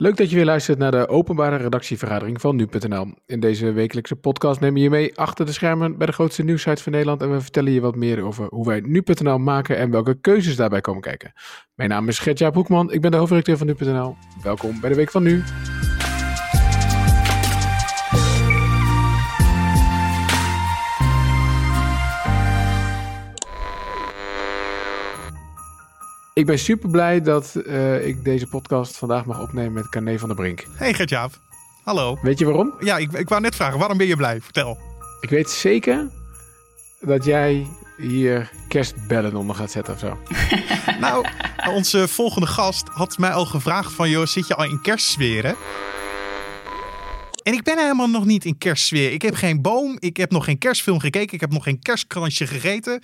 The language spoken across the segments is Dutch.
Leuk dat je weer luistert naar de openbare redactievergadering van nu.nl. In deze wekelijkse podcast nemen we je mee achter de schermen bij de grootste nieuwsite van Nederland en we vertellen je wat meer over hoe wij nu.nl maken en welke keuzes daarbij komen kijken. Mijn naam is Gertjaap Hoekman, ik ben de hoofdredacteur van nu.nl. Welkom bij de Week van Nu. Ik ben super blij dat uh, ik deze podcast vandaag mag opnemen met Carne van der Brink. Hey Gertjaap, hallo. Weet je waarom? Ja, ik, ik wou net vragen, waarom ben je blij? Vertel. Ik weet zeker dat jij hier kerstbellen onder gaat zetten of zo. nou, onze volgende gast had mij al gevraagd van... joh, zit je al in kerstsferen? En ik ben helemaal nog niet in kerstsfeer. Ik heb geen boom, ik heb nog geen kerstfilm gekeken... ik heb nog geen kerstkransje gegeten...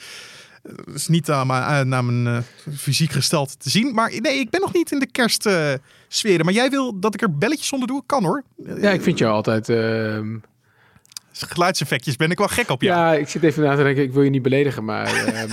Dat is niet aan mijn, naar mijn uh, fysiek gesteld te zien. Maar nee, ik ben nog niet in de kerstsfeer. Maar jij wil dat ik er belletjes onder doe? Kan hoor. Ja, ik vind jou altijd... Uh... Geluidseffectjes ben ik wel gek op. Ja. ja, ik zit even na te denken. Ik wil je niet beledigen, maar... Ehm,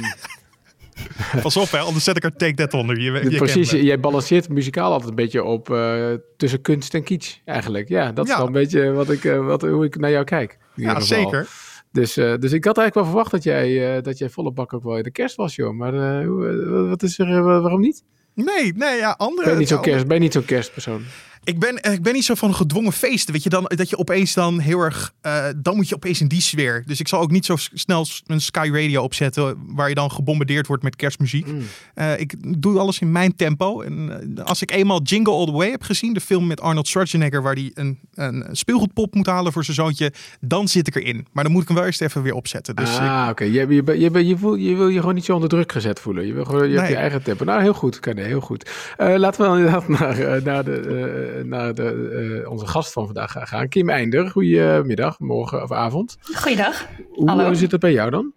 Pas op, hè, anders zet ik er take that onder. Je, je Precies, jij balanceert muzikaal altijd een beetje op uh, tussen kunst en kitsch, eigenlijk. Ja, dat is wel een beetje wat ik, uh, wat, hoe ik naar jou kijk. Ja, zeker. Dus, uh, dus ik had eigenlijk wel verwacht dat jij, uh, dat jij volle bak ook wel in de kerst was, joh. Maar uh, wat is er, waarom niet? Nee, nee, ja, andere... Ben je niet zo'n kerst, ben je niet zo'n kerstpersoon? Ik ben, ik ben niet zo van gedwongen feesten. Weet je, dan, dat je opeens dan heel erg. Uh, dan moet je opeens in die sfeer. Dus ik zal ook niet zo snel een Sky Radio opzetten. waar je dan gebombardeerd wordt met kerstmuziek. Mm. Uh, ik doe alles in mijn tempo. En uh, als ik eenmaal Jingle All the Way heb gezien. de film met Arnold Schwarzenegger. waar hij een, een speelgoedpop moet halen voor zijn zoontje. dan zit ik erin. Maar dan moet ik hem wel eerst even weer opzetten. Dus ah, oké. Okay. Je, je, je, je, voel, je wil je gewoon niet zo onder druk gezet voelen. Je wil gewoon je, nee. je eigen tempo. Nou, heel goed. Kan heel goed. laten we dan inderdaad naar, naar de naar de, uh, onze gast van vandaag gaan. Kim Einder, goedemiddag, morgen of avond. Goeiedag. Hoe Hallo. zit het bij jou dan?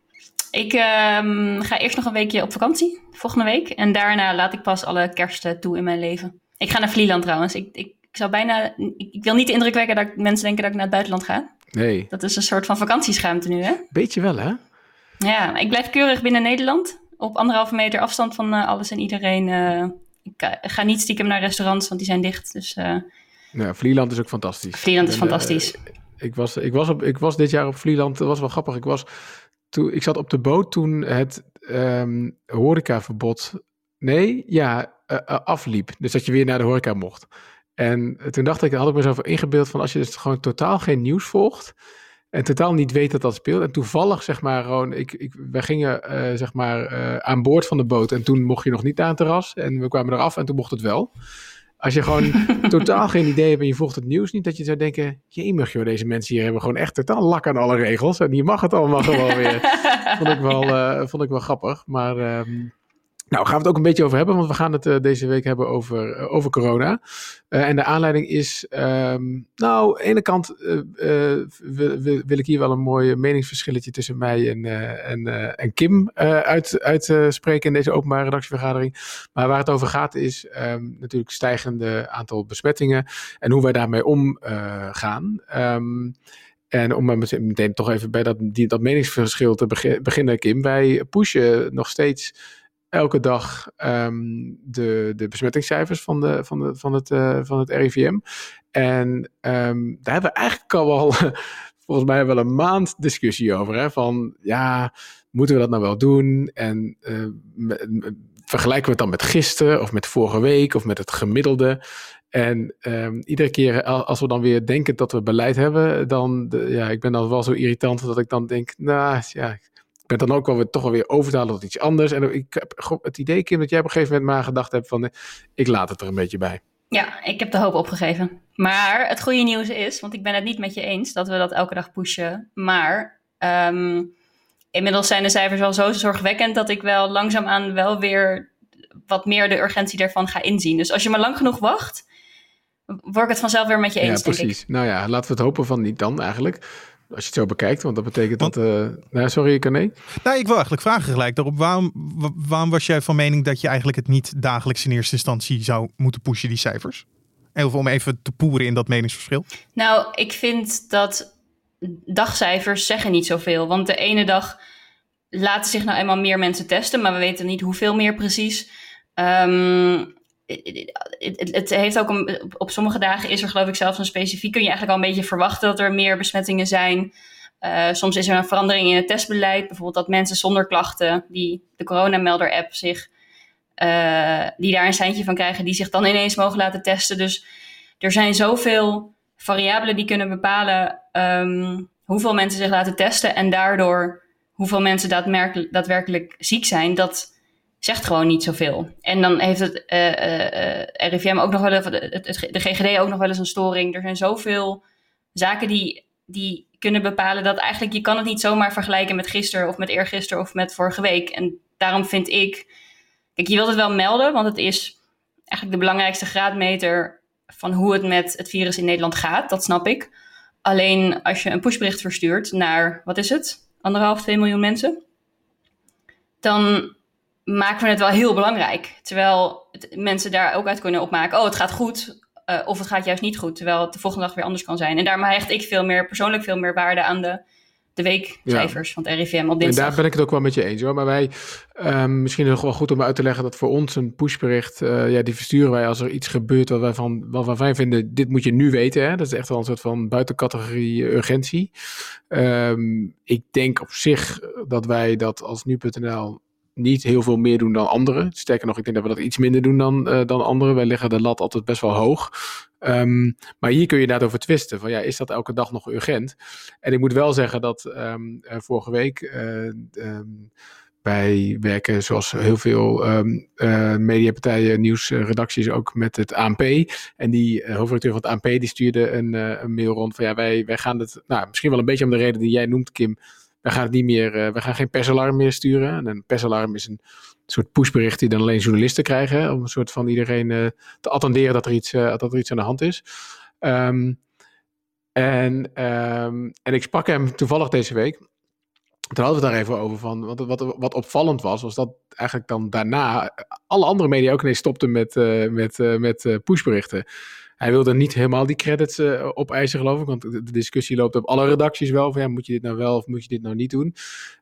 Ik um, ga eerst nog een weekje op vakantie, volgende week. En daarna laat ik pas alle kersten toe in mijn leven. Ik ga naar Vlieland trouwens. Ik, ik, ik zou bijna, ik, ik, wil niet de indruk wekken dat mensen denken dat ik naar het buitenland ga. Nee. Dat is een soort van vakantieschuimte nu, hè? Beetje wel, hè? Ja, ik blijf keurig binnen Nederland. Op anderhalve meter afstand van uh, alles en iedereen. Uh, ik ga niet stiekem naar restaurants, want die zijn dicht. Dus, uh, ja, Vlieland is ook fantastisch. Vlieland is en, fantastisch. Uh, ik, was, ik, was op, ik was dit jaar op Vlieland. Dat was wel grappig. Ik, was, toen, ik zat op de boot toen het um, horecaverbod... Nee, ja, uh, afliep. Dus dat je weer naar de horeca mocht. En toen dacht ik, had ik me zo voor ingebeeld van... als je dus gewoon totaal geen nieuws volgt... En totaal niet weet dat dat speelt. En toevallig, zeg maar, gewoon, ik, ik, wij gingen, uh, zeg maar, uh, aan boord van de boot. En toen mocht je nog niet aan het terras. En we kwamen eraf en toen mocht het wel. Als je gewoon totaal geen idee hebt en je volgt het nieuws niet, dat je zou denken, jemig joh, deze mensen hier hebben gewoon echt totaal lak aan alle regels. En hier mag het allemaal gewoon weer. vond, ik wel, uh, vond ik wel grappig. Maar um, nou, gaan we het ook een beetje over hebben, want we gaan het uh, deze week hebben over, uh, over corona. Uh, en de aanleiding is, um, nou, aan de ene kant wil, wil, ik hier wel een mooi meningsverschilletje tussen mij en, en, en Kim uitspreken uit, in deze openbare redactievergadering. Maar waar het over gaat is um, natuurlijk stijgende aantal besmettingen en hoe wij daarmee omgaan. Um, en om meteen toch even bij dat, die, dat meningsverschil te beginnen, Kim. Wij pushen nog steeds elke dag um, de, de besmettingscijfers van, de, van, de, van, het, uh, van het RIVM. En um, daar hebben we eigenlijk al wel, volgens mij wel een maand discussie over. Hè? Van ja, moeten we dat nou wel doen? En uh, vergelijken we het dan met gisteren of met vorige week of met het gemiddelde? En um, iedere keer als we dan weer denken dat we beleid hebben, dan, ja, ik ben dan wel zo irritant dat ik dan denk, nou ja, ben dan ook wel weer, toch wel weer overtalen tot iets anders. En ik heb het idee, Kim, dat jij op een gegeven moment maar gedacht hebt van... ik laat het er een beetje bij. Ja, ik heb de hoop opgegeven. Maar het goede nieuws is, want ik ben het niet met je eens... dat we dat elke dag pushen. Maar um, inmiddels zijn de cijfers wel zo zorgwekkend... dat ik wel langzaamaan wel weer wat meer de urgentie daarvan ga inzien. Dus als je maar lang genoeg wacht... word ik het vanzelf weer met je eens, Ja, precies. Nou ja, laten we het hopen van niet dan eigenlijk... Als je het zo bekijkt, want dat betekent want, dat... Uh, nou, sorry, Carné? Nou, ik wil eigenlijk vragen gelijk daarop. Waarom, waarom was jij van mening dat je eigenlijk het niet dagelijks in eerste instantie zou moeten pushen, die cijfers? Even om even te poeren in dat meningsverschil. Nou, ik vind dat dagcijfers zeggen niet zoveel. Want de ene dag laten zich nou eenmaal meer mensen testen, maar we weten niet hoeveel meer precies. Um, het, heeft ook een, op sommige dagen is er geloof ik zelfs een specifiek, kun je eigenlijk al een beetje verwachten dat er meer besmettingen zijn. Uh, soms is er een verandering in het testbeleid, bijvoorbeeld dat mensen zonder klachten, die de coronamelder-app zich, uh, die daar een seintje van krijgen, die zich dan ineens mogen laten testen. Dus er zijn zoveel variabelen die kunnen bepalen um, hoeveel mensen zich laten testen en daardoor hoeveel mensen daadwerkelijk ziek zijn. Dat zegt gewoon niet zoveel. En dan heeft het uh, uh, RIVM ook nog wel, de, de GGD ook nog wel eens een storing. Er zijn zoveel zaken die, die kunnen bepalen dat eigenlijk je kan het niet zomaar vergelijken met gisteren of met eergisteren of met vorige week. En daarom vind ik, kijk, je wilt het wel melden, want het is eigenlijk de belangrijkste graadmeter van hoe het met het virus in Nederland gaat. Dat snap ik. Alleen als je een pushbericht verstuurt naar, wat is het? Anderhalf, twee miljoen mensen. Dan maken we het wel heel belangrijk. Terwijl mensen daar ook uit kunnen opmaken: oh, het gaat goed. Uh, of het gaat juist niet goed. Terwijl het de volgende dag weer anders kan zijn. En daarom hecht ik veel meer, persoonlijk veel meer waarde aan de, de weekcijfers van het RIVM op dinsdag. En daar ben ik het ook wel met je eens hoor. Maar wij, um, misschien nog wel goed om uit te leggen dat voor ons een pushbericht, uh, ja, die versturen wij als er iets gebeurt wat wij, van, wat wij vinden, dit moet je nu weten. Hè? Dat is echt wel een soort van buitencategorie urgentie. Um, ik denk op zich dat wij dat als nu.nl niet heel veel meer doen dan anderen. Sterker nog, ik denk dat we dat iets minder doen dan, uh, dan anderen. Wij leggen de lat altijd best wel hoog. Um, maar hier kun je inderdaad over twisten. Van ja, is dat elke dag nog urgent? En ik moet wel zeggen dat um, uh, vorige week uh, um, wij werken zoals heel veel mediapartijen, nieuwsredacties ook met het ANP. En die uh, hoofdredacteur van het ANP die stuurde een, een mail rond van ja, wij, wij gaan het, nou misschien wel een beetje om de reden die jij noemt Kim, we gaan niet meer, uh, we gaan geen persalarm meer sturen. En een persalarm is een soort pushbericht die dan alleen journalisten krijgen. Om een soort van iedereen uh, te attenderen dat er, iets, uh, dat er iets aan de hand is. Um, en, um, en ik sprak hem toevallig deze week. Toen hadden we het daar even over van. Wat, wat, wat opvallend was, was dat eigenlijk dan daarna alle andere media ook ineens stopten met, met, met pushberichten. Hij wilde niet helemaal die credits uh, opeisen, geloof ik. Want de discussie loopt op alle redacties wel. Van ja, moet je dit nou wel of moet je dit nou niet doen?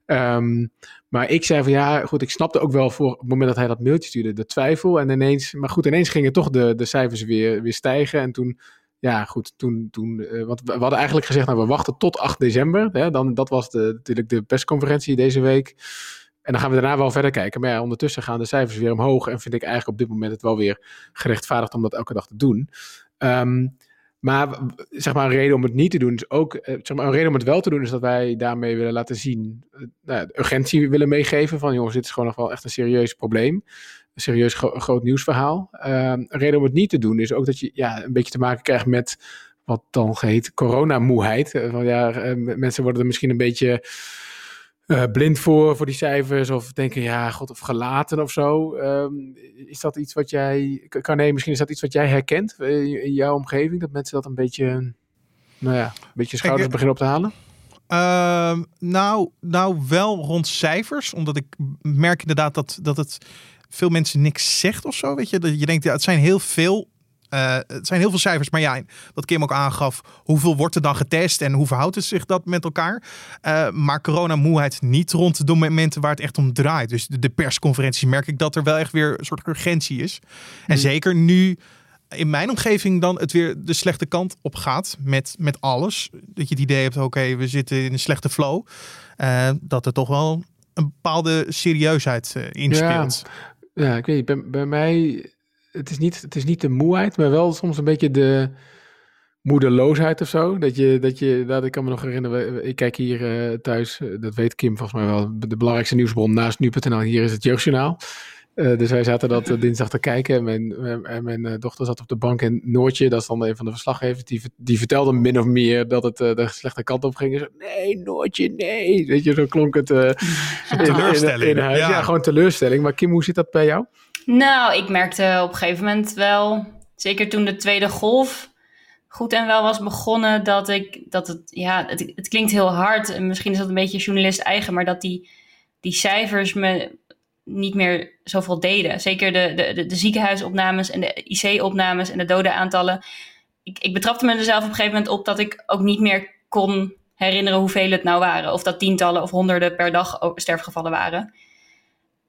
Um, maar ik zei van ja, goed, ik snapte ook wel voor het moment dat hij dat mailtje stuurde, de twijfel. En ineens, maar goed, ineens gingen toch de, de cijfers weer, weer stijgen. En toen, ja, goed, toen, toen uh, want we hadden eigenlijk gezegd, nou, we wachten tot 8 december. Hè, dan, dat was de, natuurlijk de persconferentie deze week. En dan gaan we daarna wel verder kijken. Maar ja, ondertussen gaan de cijfers weer omhoog. En vind ik eigenlijk op dit moment het wel weer gerechtvaardigd om dat elke dag te doen. Um, maar zeg maar, een reden om het niet te doen is ook, zeg maar, een reden om het wel te doen is dat wij daarmee willen laten zien, nou, de urgentie willen meegeven van jongens, dit is gewoon nog wel echt een serieus probleem. Een serieus gro groot nieuwsverhaal. Um, een reden om het niet te doen is ook dat je ja, een beetje te maken krijgt met wat dan heet coronamoeheid. Van ja, mensen worden er misschien een beetje uh, blind voor, voor die cijfers of denken, ja, god, of gelaten of zo. Um, is dat iets wat jij, kan nee, misschien is dat iets wat jij herkent in jouw omgeving, dat mensen dat een beetje, nou ja, een beetje schouders Kijk, beginnen op te halen? Uh, nou, nou, wel rond cijfers, omdat ik merk inderdaad dat, dat het veel mensen niks zegt of zo, weet je. Dat je denkt, ja, het zijn heel veel uh, het zijn heel veel cijfers, maar ja, wat Kim ook aangaf, hoeveel wordt er dan getest en hoe verhoudt het zich dat met elkaar? Uh, maar coronamoeheid niet rond de momenten waar het echt om draait. Dus de, de persconferentie merk ik dat er wel echt weer een soort urgentie is. Mm. En zeker nu in mijn omgeving dan het weer de slechte kant op gaat met, met alles. Dat je het idee hebt, oké, okay, we zitten in een slechte flow. Uh, dat er toch wel een bepaalde serieusheid inspeelt. Ja, ja, ik weet niet, bij, bij mij het is, niet, het is niet de moeheid, maar wel soms een beetje de moedeloosheid of zo. Dat je, dat je, dat ik kan me nog herinneren, ik kijk hier uh, thuis, uh, dat weet Kim volgens mij wel, de belangrijkste nieuwsbron naast nu.nl, hier is het Jeugdjournaal. Uh, dus wij zaten dat dinsdag te kijken en mijn, mijn, mijn dochter zat op de bank en Noortje, dat is dan een van de verslaggevers, die, die vertelde min of meer dat het de slechte kant op ging. En zo, nee, Noortje, nee. Weet je, zo klonk het in, teleurstelling. In, in huis. Ja. ja, gewoon teleurstelling. Maar Kim, hoe zit dat bij jou? Nou, ik merkte op een gegeven moment wel, zeker toen de tweede golf goed en wel was begonnen, dat ik, dat het, ja, het, het klinkt heel hard. En misschien is dat een beetje journalist eigen, maar dat die, die cijfers me niet meer zoveel deden. Zeker de, de, de, ziekenhuisopnames en de IC-opnames en de dodenaantallen. Ik, ik betrapte mezelf op een gegeven moment op dat ik ook niet meer kon herinneren hoeveel het nou waren. Of dat tientallen of honderden per dag sterfgevallen waren.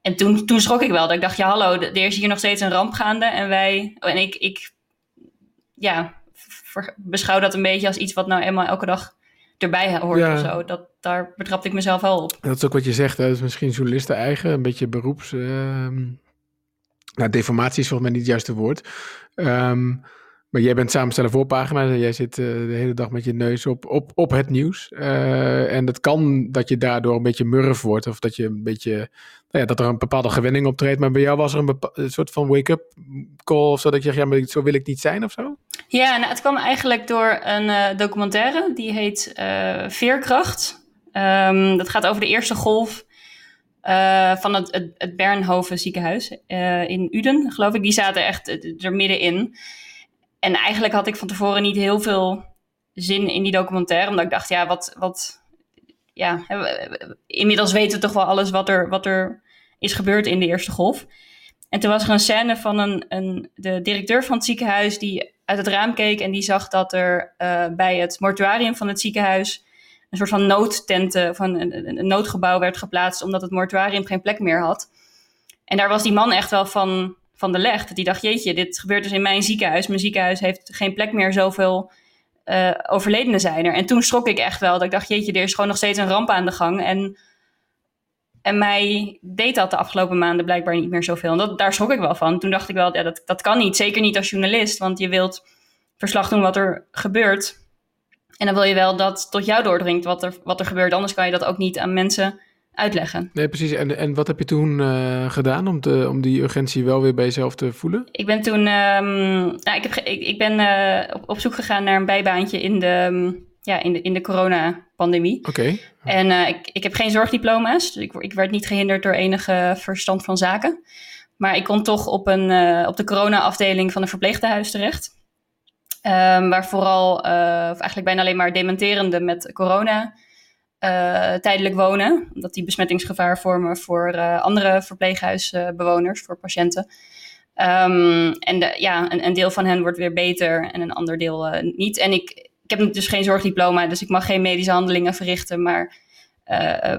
En toen, toen schrok ik wel. Dat ik dacht, ja hallo, er is hier nog steeds een ramp gaande. En wij, en ik, ik ja, beschouw dat een beetje als iets wat nou eenmaal elke dag erbij hoort ja. of zo. Dat, daar betrapte ik mezelf wel op. Dat is ook wat je zegt, hè? dat is misschien journalisten eigen, een beetje beroeps... Uh, nou, deformatie is volgens mij niet het juiste woord. Um, maar jij bent samensteller voorpagina en jij zit uh, de hele dag met je neus op, op, op het nieuws. Uh, en het kan dat je daardoor een beetje murf wordt of dat je een beetje, nou ja, dat er een bepaalde gewenning optreedt. Maar bij jou was er een, soort van wake-up call of zo je zegt, ja, maar zo wil ik niet zijn of zo? Ja, nou, het kwam eigenlijk door een uh, documentaire die heet Veerkracht. Um, dat gaat over de eerste golf van het, het, het Bernhoven ziekenhuis in Uden, geloof ik. Die zaten echt er middenin. En eigenlijk had ik van tevoren niet heel veel zin in die documentaire. Omdat ik dacht, ja, wat. wat ja, inmiddels weten we toch wel alles wat er, wat er is gebeurd in de eerste golf. En toen was er een scène van een, een, de directeur van het ziekenhuis die uit het raam keek en die zag dat er uh, bij het mortuarium van het ziekenhuis een soort van noodtenten, van een, noodgebouw werd geplaatst omdat het mortuarium geen plek meer had. En daar was die man echt wel van van de leg. Die dacht, jeetje, dit gebeurt dus in mijn ziekenhuis. Mijn ziekenhuis heeft geen plek meer, zoveel uh, overledenen zijn er. En toen schrok ik echt wel, dat ik dacht, jeetje, er is gewoon nog steeds een ramp aan de gang. En, en mij deed dat de afgelopen maanden blijkbaar niet meer zoveel. En dat, daar schrok ik wel van. Toen dacht ik wel, ja, dat, dat kan niet. Zeker niet als journalist, want je wilt verslag doen wat er gebeurt. En dan wil je wel dat tot jou doordringt wat er, wat er gebeurt. Anders kan je dat ook niet aan mensen uitleggen. Nee, precies. En, en wat heb je toen uh, gedaan om, te, om die urgentie wel weer bij jezelf te voelen? Ik ben toen, um, nou, ik, heb, ik, ik ben uh, op, op zoek gegaan naar een bijbaantje in de, um, ja, in de, in de coronapandemie. Oké. Okay. En uh, ik, ik heb geen zorgdiploma's, dus ik, ik werd niet gehinderd door enige verstand van zaken. Maar ik kon toch op, een, op de corona-afdeling van een verpleegtehuis terecht. Um, waar vooral, of eigenlijk bijna alleen maar dementerende met corona uh, tijdelijk wonen, omdat die besmettingsgevaar vormen voor uh, andere verpleeghuisbewoners, voor patiënten. Um, en de, ja, een, een, deel van hen wordt weer beter en een ander deel uh, niet. En ik, ik heb dus geen zorgdiploma, dus ik mag geen medische handelingen verrichten, maar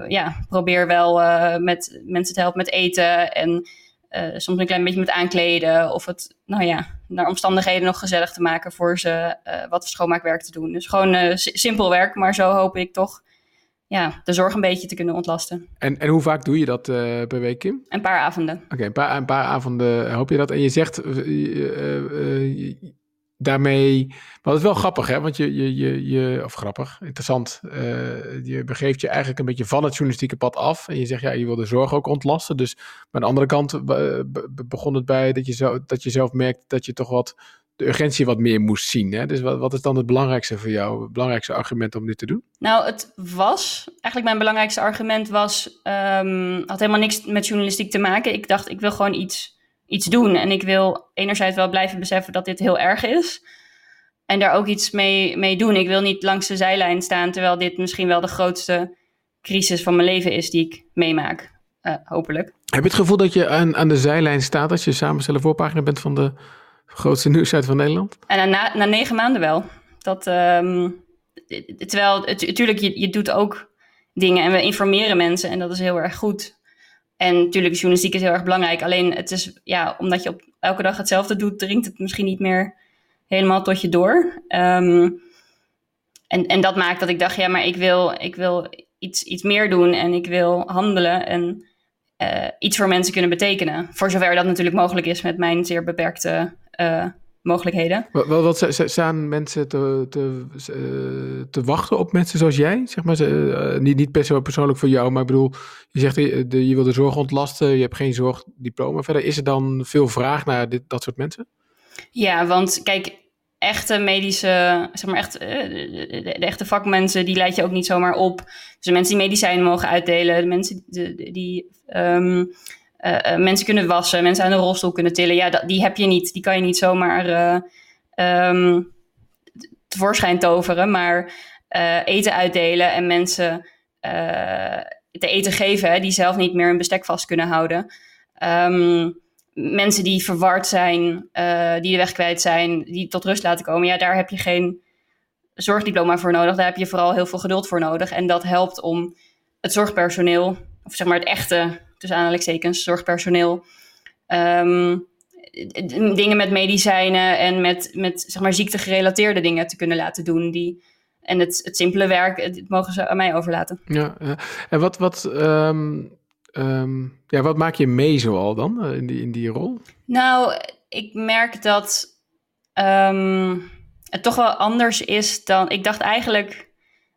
ja, probeer wel met mensen te helpen met eten en soms een klein beetje met aankleden of het, nou ja, naar omstandigheden nog gezellig te maken voor ze wat schoonmaakwerk te doen. Dus gewoon simpel werk, maar zo hoop ik toch ja, de zorg een beetje te kunnen ontlasten. En, en hoe vaak doe je dat uh, per week, Kim? Een paar avonden. Oké, okay, een, paar, een paar avonden hoop je dat. En je zegt uh, uh, daarmee... Maar dat is wel grappig, hè? Want je, je, je, je of grappig, interessant. je begeeft je eigenlijk een beetje van het journalistieke pad af. En je zegt, ja, je wil de zorg ook ontlasten. Dus maar aan de andere kant begon het bij dat je, zo, dat je zelf merkt dat je toch wat de urgentie wat meer moest zien. Hè? Dus wat, wat is dan het belangrijkste voor jou, het belangrijkste argument om dit te doen? Nou, het was, eigenlijk mijn belangrijkste argument was, um, had helemaal niks met journalistiek te maken. Ik dacht, ik wil gewoon iets, iets doen. En ik wil enerzijds wel blijven beseffen dat dit heel erg is. En daar ook iets mee, mee doen. Ik wil niet langs de zijlijn staan, terwijl dit misschien wel de grootste crisis van mijn leven is die ik meemaak. Uh, hopelijk. Heb je het gevoel dat je aan, aan de zijlijn staat als je samenstellen voorpagina bent van de grootste nieuwsite van Nederland? En na, na negen maanden wel. Dat, um, terwijl, natuurlijk, je, je doet ook dingen en we informeren mensen en dat is heel erg goed. En natuurlijk, journalistiek is heel erg belangrijk. Alleen, het is, ja, omdat je op elke dag hetzelfde doet, dringt het misschien niet meer helemaal tot je door. Um, en, en dat maakt dat ik dacht, ja, maar ik wil, ik wil iets, iets meer doen en ik wil handelen en uh, iets voor mensen kunnen betekenen. Voor zover dat natuurlijk mogelijk is met mijn zeer beperkte uh, mogelijkheden. Wat, wat, staan mensen te, te, uh, te, wachten op mensen zoals jij? Zeg maar, uh, niet, niet per se persoonlijk voor jou, maar ik bedoel, je zegt je, de, je wil de zorg ontlasten, je hebt geen zorgdiploma. Verder is er dan veel vraag naar dit, dat soort mensen? Ja, want kijk, echte medische, zeg maar echt, de, de, echte vakmensen, die leid je ook niet zomaar op. Dus de mensen die medicijnen mogen uitdelen, de mensen die, die um, uh, uh, mensen kunnen wassen, mensen aan een rolstoel kunnen tillen. Ja, die heb je niet. Die kan je niet zomaar uh, tevoorschijn toveren. Maar eten uitdelen en mensen te eten geven, hè, die zelf niet meer een bestek vast kunnen houden. Um, mensen die verward zijn, die de weg kwijt zijn, die tot rust laten komen. Ja, daar heb je geen zorgdiploma voor nodig. Daar heb je vooral heel veel geduld voor nodig. En dat helpt om het zorgpersoneel, of zeg maar het echte tussen aanhalingstekens, zorgpersoneel. Ehm, dingen met medicijnen en met, met zeg maar, ziektegerelateerde dingen te kunnen laten doen. Die, en het, het simpele werk, het, mogen ze aan mij overlaten. Ja, en wat, wat, ehm, ehm, ja, wat maak je mee zoal dan eh, in die, in die rol? Nou, ik merk dat het toch wel anders is dan... Ik dacht eigenlijk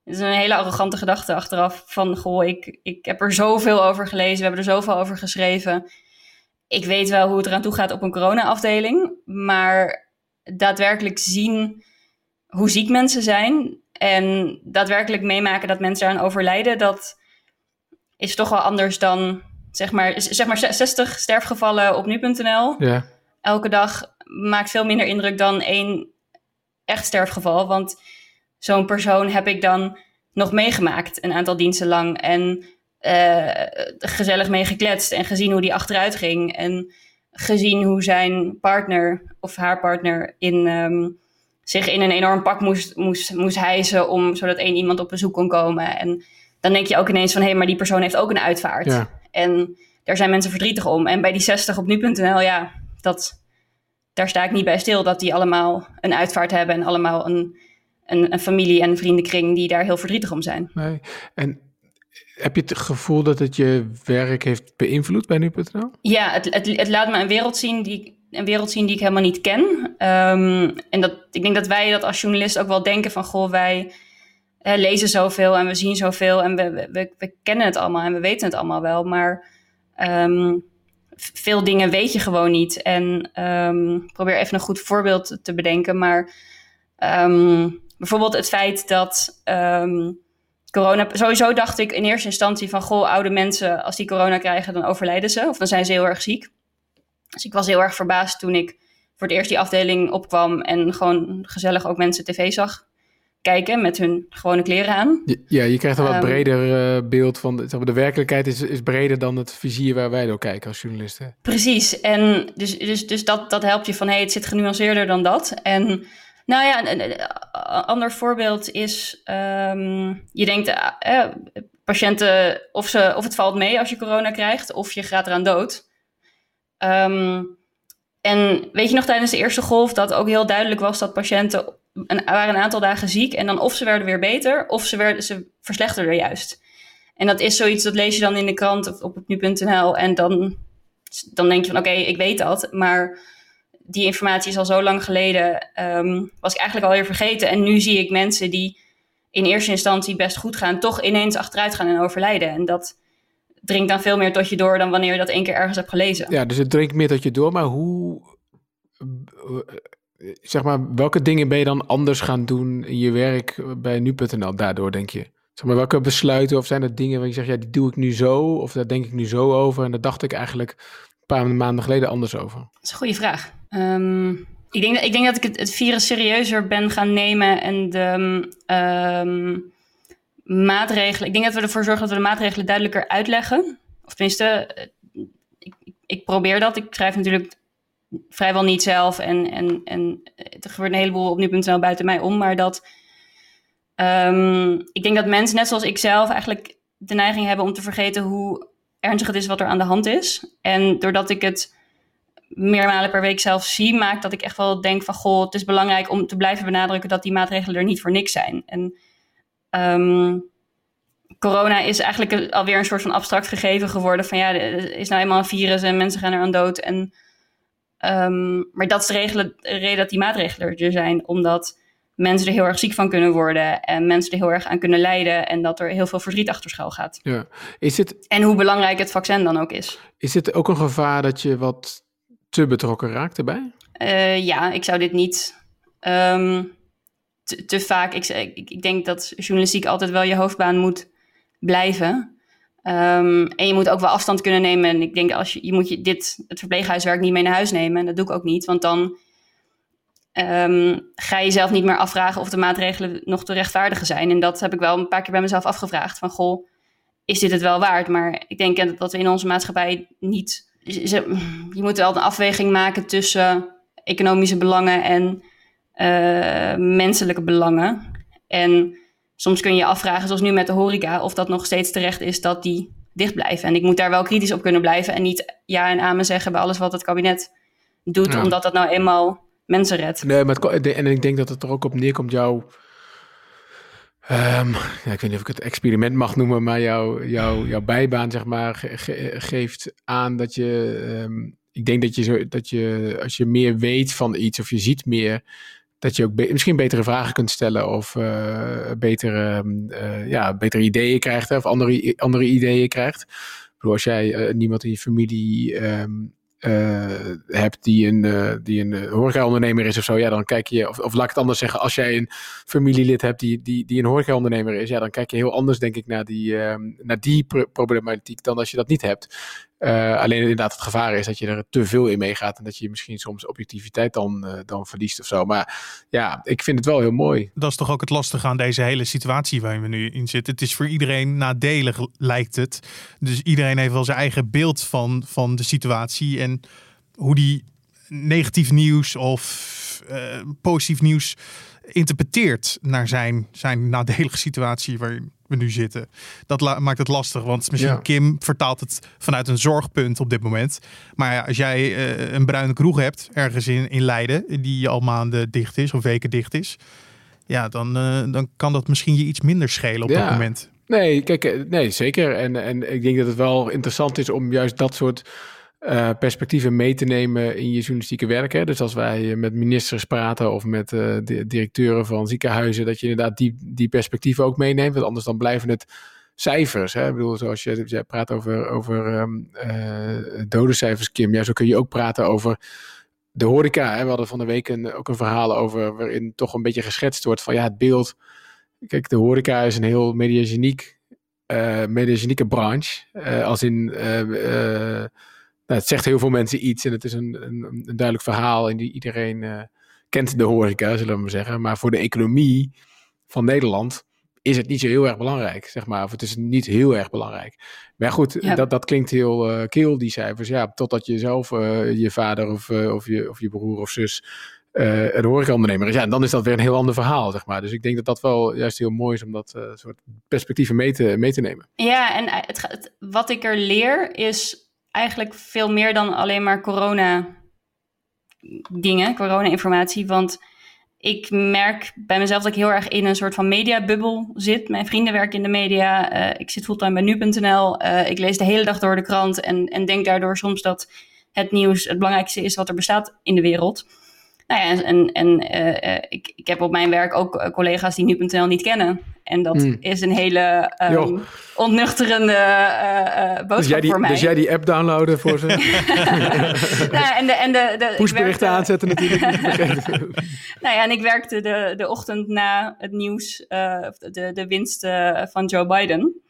het is een hele arrogante gedachte achteraf. Van, goh, ik, ik heb er zoveel over gelezen. We hebben er zoveel over geschreven. Ik weet wel hoe het eraan toe gaat op een corona-afdeling. Maar daadwerkelijk zien hoe ziek mensen zijn. En daadwerkelijk meemaken dat mensen eraan overlijden. Dat is toch wel anders dan, zeg maar, zeg maar 60 sterfgevallen op nu.nl. Ja. Elke dag maakt veel minder indruk dan één echt sterfgeval. Want zo'n persoon heb ik dan nog meegemaakt, een aantal diensten lang. En uh, gezellig mee gekletst en gezien hoe die achteruit ging. En gezien hoe zijn partner of haar partner in, um, zich in een enorm pak moest, moest, moest hijsen om, zodat één iemand op bezoek kon komen. En dan denk je ook ineens van, hé, hey, maar die persoon heeft ook een uitvaart. Ja. En daar zijn mensen verdrietig om. En bij die 60 op nu.nl, ja, dat, daar sta ik niet bij stil dat die allemaal een uitvaart hebben en allemaal een een, een familie en een vriendenkring die daar heel verdrietig om zijn. Nee. En heb je het gevoel dat het je werk heeft beïnvloed bij nu.nl? Ja, het, het, het, laat me een wereld zien die, een wereld zien die ik helemaal niet ken. Um, en dat, ik denk dat wij dat als journalist ook wel denken van... goh, wij uh, lezen zoveel en we zien zoveel en we, we, we, kennen het allemaal en we weten het allemaal wel. Maar um, veel dingen weet je gewoon niet. En um, probeer even een goed voorbeeld te bedenken, maar... Um, Bijvoorbeeld het feit dat corona. Sowieso dacht ik in eerste instantie van goh, oude mensen, als die corona krijgen, dan overlijden ze. Of dan zijn ze heel erg ziek. Dus ik was heel erg verbaasd toen ik voor het eerst die afdeling opkwam en gewoon gezellig ook mensen tv zag kijken met hun gewone kleren aan. Ja, je krijgt een wat ehm, breder uh, beeld van de, de werkelijkheid is, is breder dan het vizier waar wij door kijken als journalisten. Precies, en dus, dus, dus dat, dat helpt je van hé, hey, het zit genuanceerder dan dat. En nou ja, een, ander voorbeeld is, um, je denkt, uh, eh, patiënten, of, ze, of het valt mee als je corona krijgt, of je gaat eraan dood. Um, en weet je nog tijdens de eerste golf dat ook heel duidelijk was dat patiënten een, waren een aantal dagen ziek en dan of ze werden weer beter, of ze, werden, ze verslechterden juist. En dat is zoiets, dat lees je dan in de krant of op nu.nl en dan, dan denk je van oké, ik weet dat, maar die informatie is al zo lang geleden, um, was ik eigenlijk alweer vergeten. En nu zie ik mensen die in eerste instantie best goed gaan, toch ineens achteruit gaan en overlijden. En dat dringt dan veel meer tot je door dan wanneer je dat één keer ergens hebt gelezen. Ja, dus het dringt meer tot je door, maar hoe, zeg maar, welke dingen ben je dan anders gaan doen in je werk bij nu.nl daardoor, denk je? Zeg maar, welke besluiten of zijn er dingen waar je zegt, ja, die doe ik nu zo of daar denk ik nu zo over en dat dacht ik eigenlijk een paar maanden geleden anders over? Dat is een goede vraag. Um, ik, denk, ik denk dat ik het, het, virus serieuzer ben gaan nemen en de um, maatregelen. Ik denk dat we ervoor zorgen dat we de maatregelen duidelijker uitleggen. Of tenminste, eh, ik, ik probeer dat. Ik schrijf natuurlijk vrijwel niet zelf en, en, en er gebeurt een heleboel op nu.nl buiten mij om, maar dat. Um, ik denk dat mensen, net zoals ik zelf, eigenlijk de neiging hebben om te vergeten hoe ernstig het is wat er aan de hand is. En doordat ik het meermalen per week zelf zie, maakt dat ik echt wel denk van goh, het is belangrijk om te blijven benadrukken dat die maatregelen er niet voor niks zijn. En um, corona is eigenlijk alweer een soort van abstract gegeven geworden van ja, is nou eenmaal een virus en mensen gaan er aan dood. En, um, maar dat is de, reden dat die maatregelen er zijn, omdat mensen er heel erg ziek van kunnen worden en mensen er heel erg aan kunnen lijden en dat er heel veel verdriet achter schuil gaat. Ja. Is het... En hoe belangrijk het vaccin dan ook is. Is het ook een gevaar dat je wat te betrokken raakt erbij? Uh, ja, ik zou dit niet um, te, te, vaak. Ik, ik, ik, denk dat journalistiek altijd wel je hoofdbaan moet blijven. Um, en je moet ook wel afstand kunnen nemen. En ik denk als je, je moet je dit, het verpleeghuiswerk niet mee naar huis nemen. En dat doe ik ook niet, want dan um, ga je jezelf niet meer afvragen of de maatregelen nog te rechtvaardigen zijn. En dat heb ik wel een paar keer bij mezelf afgevraagd. Van goh, is dit het wel waard? Maar ik denk dat we in onze maatschappij niet je moet wel een afweging maken tussen economische belangen en uh, menselijke belangen. En soms kun je je afvragen, zoals nu met de horeca, of dat nog steeds terecht is dat die dicht blijven. En ik moet daar wel kritisch op kunnen blijven en niet ja en amen zeggen bij alles wat het kabinet doet, omdat dat nou eenmaal mensen redt. Nee, maar het, en ik denk dat het er ook op neerkomt, jouw. Um, ja, ik weet niet of ik het experiment mag noemen, maar jouw, jouw, jouw bijbaan, zeg maar, geeft aan dat je. Um, ik denk dat je, zo, dat je, als je meer weet van iets of je ziet meer, dat je ook misschien betere vragen kunt stellen of uh, betere, uh, ja, betere ideeën krijgt of andere, andere ideeën krijgt. Ik als jij uh, niemand in je familie uh, hebt die een, die een horecaondernemer is of zo, ja, dan kijk je, of, of laat ik het anders zeggen, als jij een familielid hebt die, die, die een horecaondernemer is, ja, dan kijk je heel anders, denk ik, naar die, uh, naar die problematiek dan als je dat niet hebt. Uh, alleen inderdaad, het gevaar is dat je er te veel in meegaat en dat je misschien soms objectiviteit dan, uh, dan verliest of zo. Maar ja, ik vind het wel heel mooi. Dat is toch ook het lastige aan deze hele situatie waarin we nu in zitten. Het is voor iedereen nadelig, lijkt het. Dus iedereen heeft wel zijn eigen beeld van, van de situatie en hoe die negatief nieuws of uh, positief nieuws interpreteert naar zijn, zijn nadelige situatie waarin we nu zitten. Dat maakt het lastig, want misschien ja. Kim vertaalt het vanuit een zorgpunt op dit moment. Maar ja, als jij uh, een bruine kroeg hebt ergens in, in Leiden, die al maanden dicht is of weken dicht is, ja, dan, uh, dan kan dat misschien je iets minder schelen op ja. dat moment. Nee, kijk, nee, zeker. En, en ik denk dat het wel interessant is om juist dat soort uh, perspectieven mee te nemen in je journalistieke werk. Hè? Dus als wij met ministers praten of met uh, de directeuren van ziekenhuizen, dat je inderdaad die, die perspectieven ook meeneemt. Want anders dan blijven het cijfers. Hè? Ik bedoel, zoals je, je praat over, over um, uh, dodencijfers, Kim, ja, zo kun je ook praten over de horeca. Hè? We hadden van de week een, ook een verhaal over waarin toch een beetje geschetst wordt van ja, het beeld. Kijk, de horeca is een heel mediageniek, mediagenieke branche. Als in nou, het zegt heel veel mensen iets en het is een, een, een duidelijk verhaal en die iedereen uh, kent de horeca, zullen we maar zeggen. Maar voor de economie van Nederland is het niet zo heel erg belangrijk, zeg maar. Of het is niet heel erg belangrijk. Maar goed, ja. dat, dat klinkt heel uh, keel, die cijfers. Ja, totdat je zelf, uh, je vader of, of, je, of je broer of zus uh, een horecaondernemer is. Ja, dan is dat weer een heel ander verhaal, zeg maar. Dus ik denk dat dat wel juist heel mooi is om dat soort perspectieven mee te, mee te nemen. Ja, en het, het, wat ik er leer is eigenlijk veel meer dan alleen maar corona dingen, corona informatie. Want ik merk bij mezelf dat ik heel erg in een soort van mediabubbel zit. Mijn vrienden werken in de media. Uh, ik zit fulltime bij nu.nl. Uh, ik lees de hele dag door de krant en, en denk daardoor soms dat het nieuws het belangrijkste is wat er bestaat in de wereld. Nou ja, en, en uh, ik, ik heb op mijn werk ook collega's die nu.nl niet kennen. En dat mm. is een hele um, ontnuchterende uh, boodschap dus jij die, voor mij. Dus jij die app downloaden voor ze? nou, en de, en de, de, Pushberichten aanzetten natuurlijk. nou ja, en ik werkte de, de ochtend na het nieuws, uh, de, de winst van Joe Biden.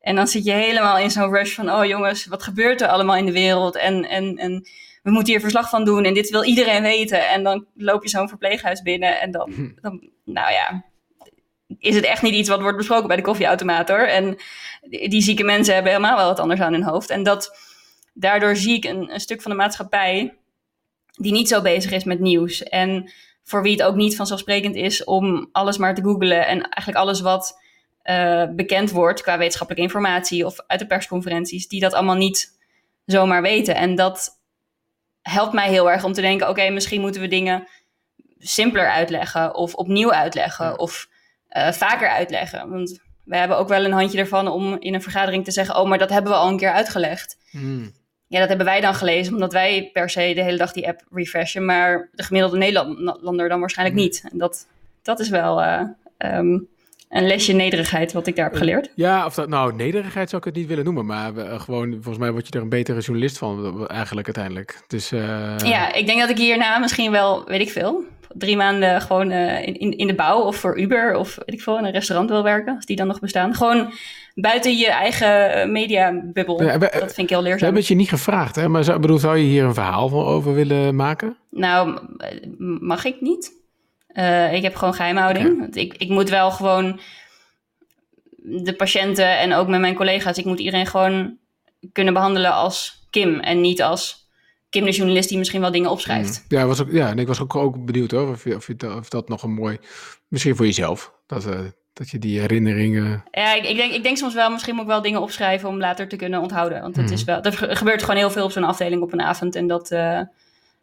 En dan zit je helemaal in zo'n rush van, oh jongens, wat gebeurt er allemaal in de wereld? En, en, en we moeten hier verslag van doen en dit wil iedereen weten. En dan loop je zo'n verpleeghuis binnen en dan, dan nou ja, is het echt niet iets wat wordt besproken bij de koffieautomaat hoor. En die, zieke mensen hebben helemaal wel wat anders aan hun hoofd. En dat, daardoor zie ik een, een stuk van de maatschappij die niet zo bezig is met nieuws. En voor wie het ook niet vanzelfsprekend is om alles maar te googlen. En eigenlijk alles wat uh, bekend wordt qua wetenschappelijke informatie of uit de persconferenties, die dat allemaal niet zomaar weten. En dat helpt mij heel erg om te denken: oké, okay, misschien moeten we dingen simpeler uitleggen of opnieuw uitleggen. Of uh, vaker uitleggen. Want we hebben ook wel een handje ervan om in een vergadering te zeggen: Oh, maar dat hebben we al een keer uitgelegd. Hmm. Ja, dat hebben wij dan gelezen, omdat wij per se de hele dag die app refreshen, maar de gemiddelde Nederlander dan waarschijnlijk Hmm. niet. En dat, dat is wel uh, um, een lesje nederigheid wat ik daar heb geleerd. Ja, of dat, nou, nederigheid zou ik het niet willen noemen, maar uh, gewoon, volgens mij word je er een betere journalist van, eigenlijk uiteindelijk. Dus, ja, ik denk dat ik hierna misschien wel, weet ik veel, drie maanden gewoon uh, in, in de bouw of voor Uber of weet ik veel, in een restaurant wil werken, als die dan nog bestaan. Gewoon buiten je eigen mediabubbel. Ja, dat vind ik heel leerzaam. We hebben het je niet gevraagd, hè? maar zou, bedoel, zou je hier een verhaal van over willen maken? Nou, mag ik niet. Uh, ik heb gewoon geheimhouding. Okay. Ik, ik moet wel gewoon de patiënten en ook met mijn collega's, ik moet iedereen gewoon kunnen behandelen als Kim en niet als Kim de journalist die misschien wel dingen opschrijft. Mm. Ja, was ook, ja, en ik was ook, ook benieuwd hoor, of, je, of, je, of dat nog een mooi, misschien voor jezelf, dat, uh, Dat je die herinneringen... Ja, ik, ik, denk, ik denk soms wel, misschien moet ik wel dingen opschrijven om later te kunnen onthouden. Want het Mhm. is wel, er ge- gebeurt gewoon heel veel op zo'n afdeling op een avond. En dat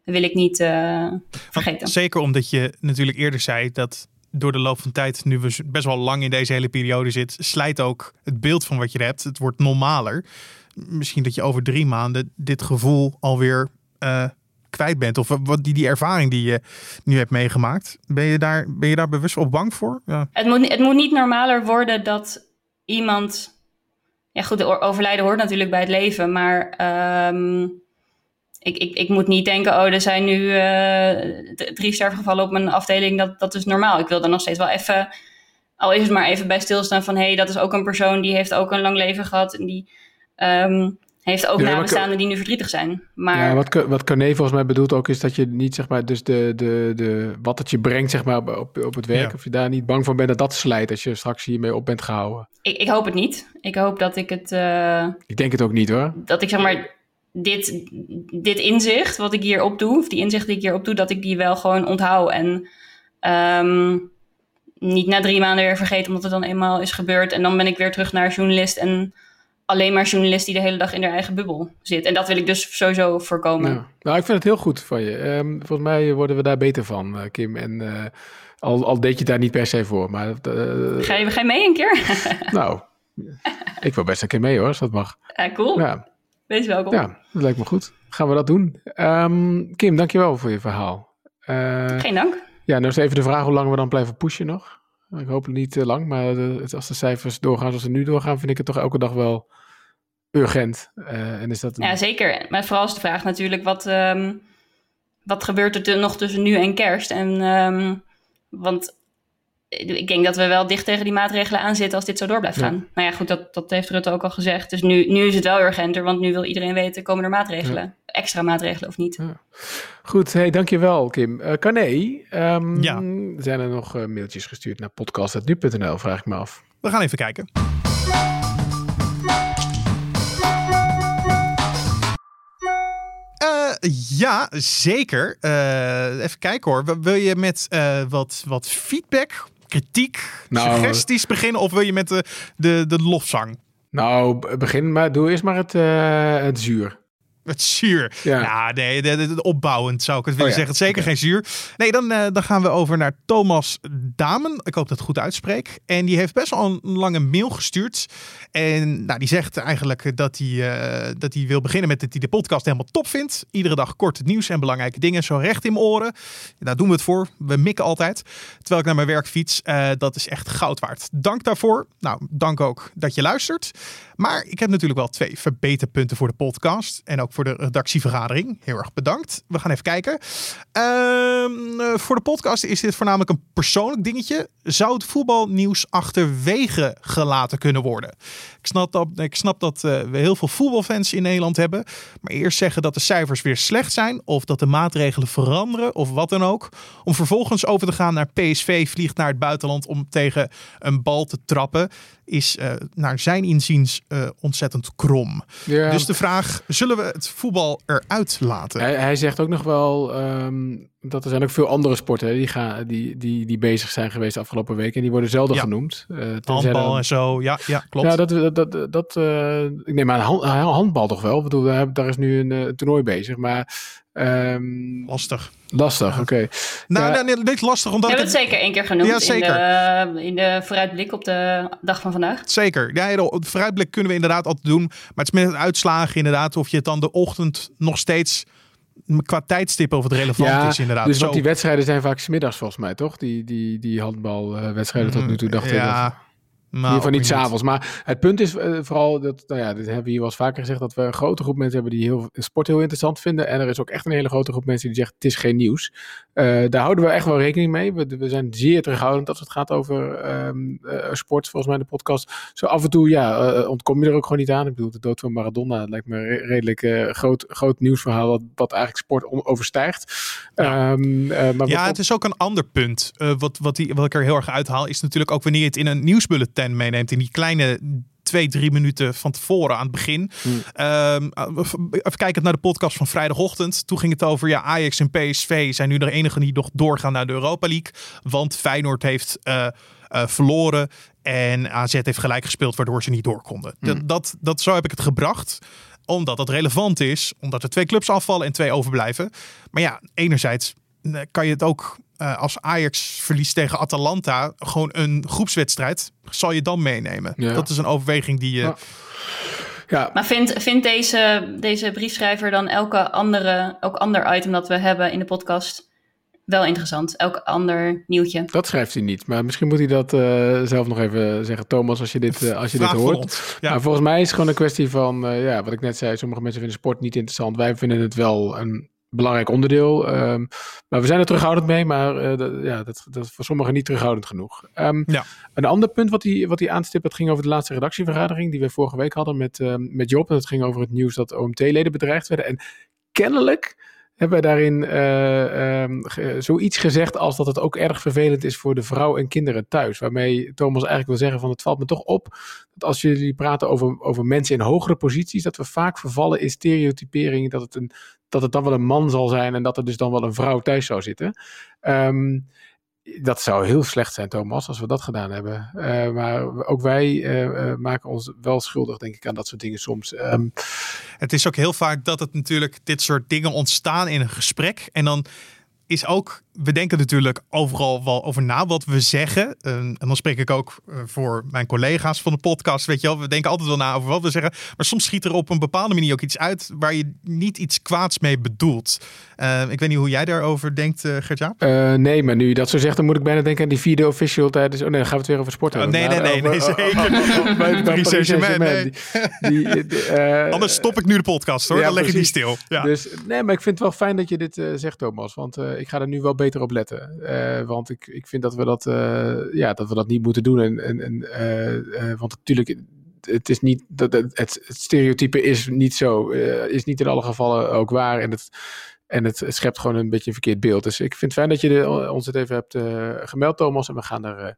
wil ik niet eh, vergeten. Zeker omdat je natuurlijk eerder zei dat door de loop van tijd, nu we best wel lang in deze hele periode zitten, slijt ook het beeld van wat je hebt. Het wordt normaler. Misschien dat je over drie maanden dit gevoel alweer eh kwijt bent. Of wat die, die ervaring die je nu hebt meegemaakt. Ben je daar, ben je daar bewust of bang voor? Ja. Het moet, het moet niet normaler worden dat iemand. Ja, goed, overlijden hoort natuurlijk bij het leven, maar ehm, ik, ik, ik moet niet denken: oh, er zijn nu eh, drie sterfgevallen op mijn afdeling. Dat, dat is normaal. Ik wil er nog steeds wel even, al is het maar even bij stilstaan van: hé, hey, dat is ook een persoon die heeft ook een lang leven gehad en die ehm, heeft ook Ja, nabestaanden die nu verdrietig zijn. Maar Ja, wat, wat Carné volgens mij bedoelt ook is dat je niet, zeg maar, dus de, de, de, wat het je brengt, zeg maar, op, op het werk, Ja. of je daar niet bang voor bent dat dat slijt als je straks hiermee op bent gehouden. ik, ik hoop het niet. Ik hoop dat ik het. eh, Ik denk het ook niet hoor. dat ik zeg maar dit, dit inzicht wat ik hier opdoe, of die inzicht die ik hier opdoe, dat ik die wel gewoon onthoud en ehm, niet na drie maanden weer vergeet, omdat het dan eenmaal is gebeurd. En dan ben ik weer terug naar journalist en alleen maar journalist die de hele dag in haar eigen bubbel zit. En dat wil ik dus sowieso voorkomen. Ja. Nou, ik vind het heel goed van je. Ehm, volgens mij worden we daar beter van, eh, Kim. En eh, al, al deed je daar niet per se voor. Maar eh, Ga, je, ga je mee een keer? nou, ik wil best een keer mee hoor, als dat mag. ja, cool. Ja, Wees welkom. ja, dat lijkt me goed. Gaan we dat doen. Ehm, Kim, dankjewel voor je verhaal. Eh, Geen dank. Ja, nou is even de vraag hoe lang we dan blijven pushen nog. Ik hoop het niet te lang, maar de- als de cijfers doorgaan zoals ze nu doorgaan, vind ik het toch elke dag wel urgent. Eh, en is dat een- Ja, zeker. Maar vooral is de vraag natuurlijk, wat, ehm, wat gebeurt er nog tussen nu en kerst? En, ehm, want ik denk dat we wel dicht tegen die maatregelen aan zitten als dit zo door blijft Ja. gaan. Nou ja, goed, dat, dat heeft Rutte ook al gezegd. Dus nu, nu is het wel urgenter, want nu wil iedereen weten, komen er maatregelen? Extra maatregelen of niet? Goed, hey, dankjewel Kim. Eh Carné, ehm, Ja. zijn er nog eh, mailtjes gestuurd naar podcast.nu.nl, vraag ik me af. We gaan even kijken. Eh, ja, zeker. Eh, even kijken hoor. Wil je met eh, wat, wat feedback, kritiek, Nou, suggesties beginnen? Of wil je met de, de, de lofzang? Nou, begin maar, doe eerst maar het, eh, het zuur. Het zuur. Ja. Ja, nee, de, de- de- opbouwend zou ik het willen Oh ja, zeggen. Zeker geen zuur. Nee, dan, eh, dan gaan we over naar Thomas Damen. Ik hoop dat ik het goed uitspreek. En die heeft best wel een lange mail gestuurd. En nou, die zegt eigenlijk dat hij, eh, dat hij wil beginnen met dat hij de podcast helemaal top vindt. Iedere dag kort het nieuws en belangrijke dingen zo recht in mijn oren. Daar doen we het voor. We mikken altijd. Terwijl ik naar mijn werk fiets. Eh, dat is echt goud waard. Dank daarvoor. Nou, dank ook dat je luistert. Maar ik heb natuurlijk wel twee verbeterpunten voor de podcast. En ook voor de redactievergadering. Heel erg bedankt. We gaan even kijken. Ehm, eh, voor de podcast is dit voornamelijk een persoonlijk dingetje. Zou het voetbalnieuws achterwege gelaten kunnen worden? Ik snap dat, ik snap dat eh, we heel veel voetbalfans in Nederland hebben. Maar eerst zeggen dat de cijfers weer slecht zijn. Of dat de maatregelen veranderen. Of wat dan ook. Om vervolgens over te gaan naar PSV vliegt naar het buitenland om tegen een bal te trappen. Is eh, naar zijn inziens eh, ontzettend krom. Ja. Dus de vraag, zullen we het voetbal eruit laten? Hij, hij zegt ook nog wel ehm, dat er zijn ook veel andere sporten hè, die, gaan, die, die, die bezig zijn geweest de afgelopen weken. En die worden zelden Ja. genoemd. Eh, Handbal dan- en zo, ja, ja klopt. Ja, dat, dat, dat, dat ik neem aan hand- handbal toch wel. Ik bedoel, daar, daar is nu een toernooi bezig, maar ehm, Lastig. lastig, oké. Nou, Ja. nee, nee, niet lastig, We omdat hebben ik het zeker één keer genoemd Ja, zeker. In, de, in de vooruitblik op de dag van vandaag. Zeker. Ja, de de vooruitblik kunnen we inderdaad altijd doen. Maar het is met het uitslagen inderdaad of je het dan de ochtend nog steeds qua tijdstip of het relevant is inderdaad. dus Zo. want die wedstrijden zijn vaak smiddags volgens mij, toch? Die, die, die handbalwedstrijden tot nu toe, dacht ik. ja, dat- In ieder geval ook niet s'avonds. Maar het punt is eh, vooral dat, nou ja, dit hebben we hier wel eens vaker gezegd, dat we een grote groep mensen hebben die heel, sport heel interessant vinden. En er is ook echt een hele grote groep mensen die zegt, het is geen nieuws. Eh, daar houden we echt wel rekening mee. We, we zijn zeer terughoudend als het gaat over ehm, eh, sport, volgens mij de podcast. Zo af en toe, ja, ontkom je er ook gewoon niet aan. Ik bedoel, de dood van Maradona dat lijkt me een re- redelijk groot, groot nieuwsverhaal, wat, wat eigenlijk sport overstijgt. Ja. Ehm, eh, maar Ja, het is ook een ander punt. Wat, wat, die, wat ik er heel erg uithaal, is natuurlijk ook wanneer je het in een nieuwsbulletin meeneemt. In die kleine twee, drie minuten van tevoren aan het begin. Hmm. Ehm, even kijken naar de podcast van vrijdagochtend. Toen ging het over, ja, Ajax en PSV zijn nu de enige die nog doorgaan naar de Europa League. Want Feyenoord heeft... eh, verloren. En AZ heeft gelijk gespeeld, waardoor ze niet door konden. Dat, Hmm. dat, dat, zo heb ik het gebracht omdat dat relevant is. Omdat er twee clubs afvallen en twee overblijven. Maar ja, enerzijds eh, kan je het ook eh, als Ajax verliest tegen Atalanta. Gewoon een groepswedstrijd. Zal je dan meenemen? Ja. Dat is een overweging die je... Ja. Ja, Maar vindt vindt deze, deze briefschrijver dan elke andere, elk ander item dat we hebben in de podcast wel interessant? Elk ander nieuwtje? dat schrijft hij niet. Maar misschien moet hij dat eh, zelf nog even zeggen. Thomas, als je dit, eh, als je dit Vraag hoort. Ja. Maar volgens mij is het gewoon een kwestie van, eh, ja, wat ik net zei, sommige mensen vinden sport niet interessant. Wij vinden het wel een belangrijk onderdeel. ehm, maar we zijn er terughoudend mee, maar eh, dat, ja, dat, dat is voor sommigen niet terughoudend genoeg. Ehm, Ja. Een ander punt wat hij, wat hij aanstipt, dat ging over de laatste redactievergadering die we vorige week hadden met, ehm, met Job. En dat ging over het nieuws dat OMT-leden bedreigd werden. En kennelijk hebben wij daarin ehm, ge- zoiets gezegd als dat het ook erg vervelend is voor de vrouw en kinderen thuis. Waarmee Thomas eigenlijk wil zeggen van het valt me toch op dat als jullie praten over, over mensen in hogere posities, dat we vaak vervallen in stereotypering dat het, een, dat het dan wel een man zal zijn en dat er dus dan wel een vrouw thuis zou zitten. Ehm, dat zou heel slecht zijn, Thomas, als we dat gedaan hebben. Eh, maar ook wij eh, eh, maken ons wel schuldig, denk ik, aan dat soort dingen soms. Ehm, Het is ook heel vaak dat het natuurlijk dit soort dingen ontstaan in een gesprek. En dan is ook, we denken natuurlijk overal wel over na wat we zeggen. Eh, en dan spreek ik ook eh, voor mijn collega's van de podcast. Weet je wel, we denken altijd wel na over wat we zeggen. Maar soms schiet er op een bepaalde manier ook iets uit waar je niet iets kwaads mee bedoelt. Eh, ik weet niet hoe jij daarover denkt, Gert-Jaap. Uh, nee, maar nu je dat zo zegt, dan moet ik bijna denken aan die video official tijdens... Oh nee, dan gaan we het weer over sport hebben. Oh, nee, nee, nee, nee, zeker. nee. Uh, Anders stop ik nu de podcast hoor, ja, dan leg ik die stil. Ja. Dus, nee, maar ik vind het wel fijn dat je dit zegt, Thomas. Want ik ga er nu wel beter op letten. Uh, want ik, ik vind dat we dat, uh, ja, dat we dat niet moeten doen. En, en, en, uh, want natuurlijk, het is niet, dat, het, het stereotype is niet zo, is niet in alle gevallen ook waar. En het, en het schept gewoon een beetje een verkeerd beeld. Dus ik vind het fijn dat je de, ons het even hebt gemeld, Thomas. En we gaan er,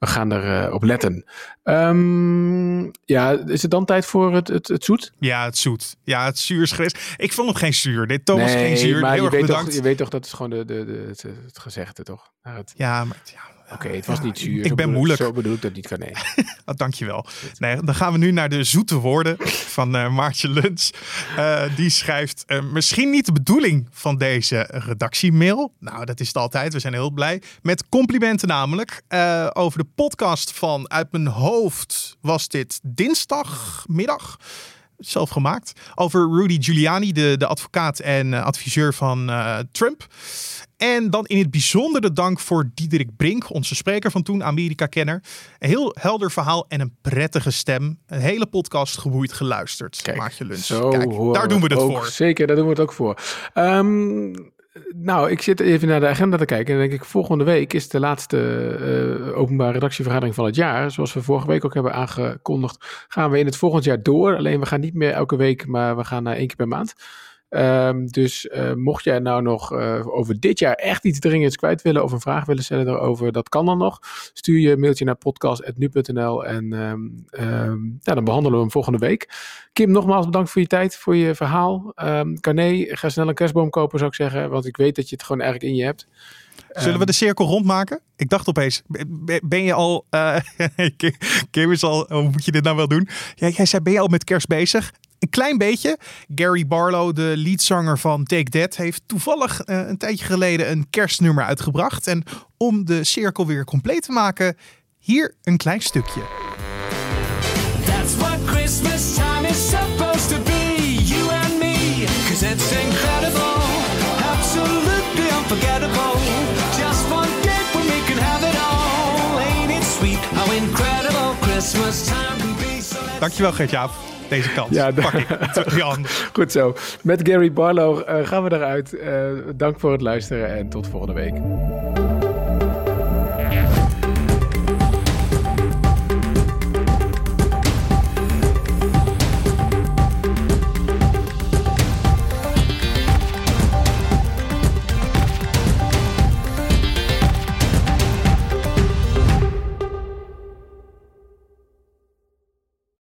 we gaan er uh, op letten. Um, ja, is het dan tijd voor het, het, het zoet? Ja, het zoet. Ja, het zuur is geweest. Ik vond nog geen zuur. Dit Thomas nee, geen zuur. Maar Heel je erg weet, bedankt. toch, je weet toch dat het gewoon de, de, de, het, het gezegde, toch? Nou, het... Ja, maar... Ja. Oké, okay, het was ja, niet zuur. Ik ben moeilijk. Zo bedoel ik dat niet kan nee. oh, dankjewel. Nee, dan gaan we nu naar de zoete woorden van uh, Maartje Luns. Uh, die schrijft, uh, misschien niet de bedoeling van deze redactiemail. Nou, dat is het altijd. We zijn heel blij. Met complimenten namelijk. eh, over de podcast van Uit Mijn Hoofd was dit dinsdagmiddag zelf gemaakt. Over Rudy Giuliani, de, de advocaat en uh, adviseur van uh, Trump. En dan in het bijzonder de dank voor Diederik Brink, onze spreker van toen, Amerika-kenner. Een heel helder verhaal en een prettige stem. Een hele podcast geboeid geluisterd. Kijk, Maartje Luns. Zo Kijk, daar doen we het ook, voor. Zeker, daar doen we het ook voor. Um, nou, ik zit even naar de agenda te kijken. En dan denk ik, volgende week is de laatste uh, openbare redactievergadering van het jaar. Zoals we vorige week ook hebben aangekondigd, gaan we in het volgend jaar door. Alleen we gaan niet meer elke week, maar we gaan naar één keer per maand. Um, dus uh, mocht jij nou nog uh, over dit jaar echt iets dringends kwijt willen of een vraag willen stellen erover, dat kan dan nog. Stuur je een mailtje naar podcast.nu.nl en um, um, ja, dan behandelen we hem volgende week. Kim, nogmaals bedankt voor je tijd, voor je verhaal. Um, Carné, ga snel een kerstboom kopen zou ik zeggen, want ik weet dat je het gewoon eigenlijk in je hebt. Zullen we de cirkel rondmaken? Ik dacht opeens, ben je al... Uh, Kim is al, hoe moet je dit nou wel doen? Ja, jij zei, ben je al met kerst bezig? Een klein beetje. Gary Barlow, de leadzanger van Take That, heeft toevallig uh, een tijdje geleden een kerstnummer uitgebracht. En om de cirkel weer compleet te maken, hier een klein stukje. That's what Christmas time is supposed to be, you and me. Cause it's incredible, absolutely unforgettable. Just one day when we can have it all. Ain't it sweet how incredible Christmas time can be? So Dankjewel Gert-Jaap deze kant. Ja, Pak ik. Jan. Goed zo. Met Gary Barlow uh, gaan we eruit. Uh, dank voor het luisteren en tot volgende week.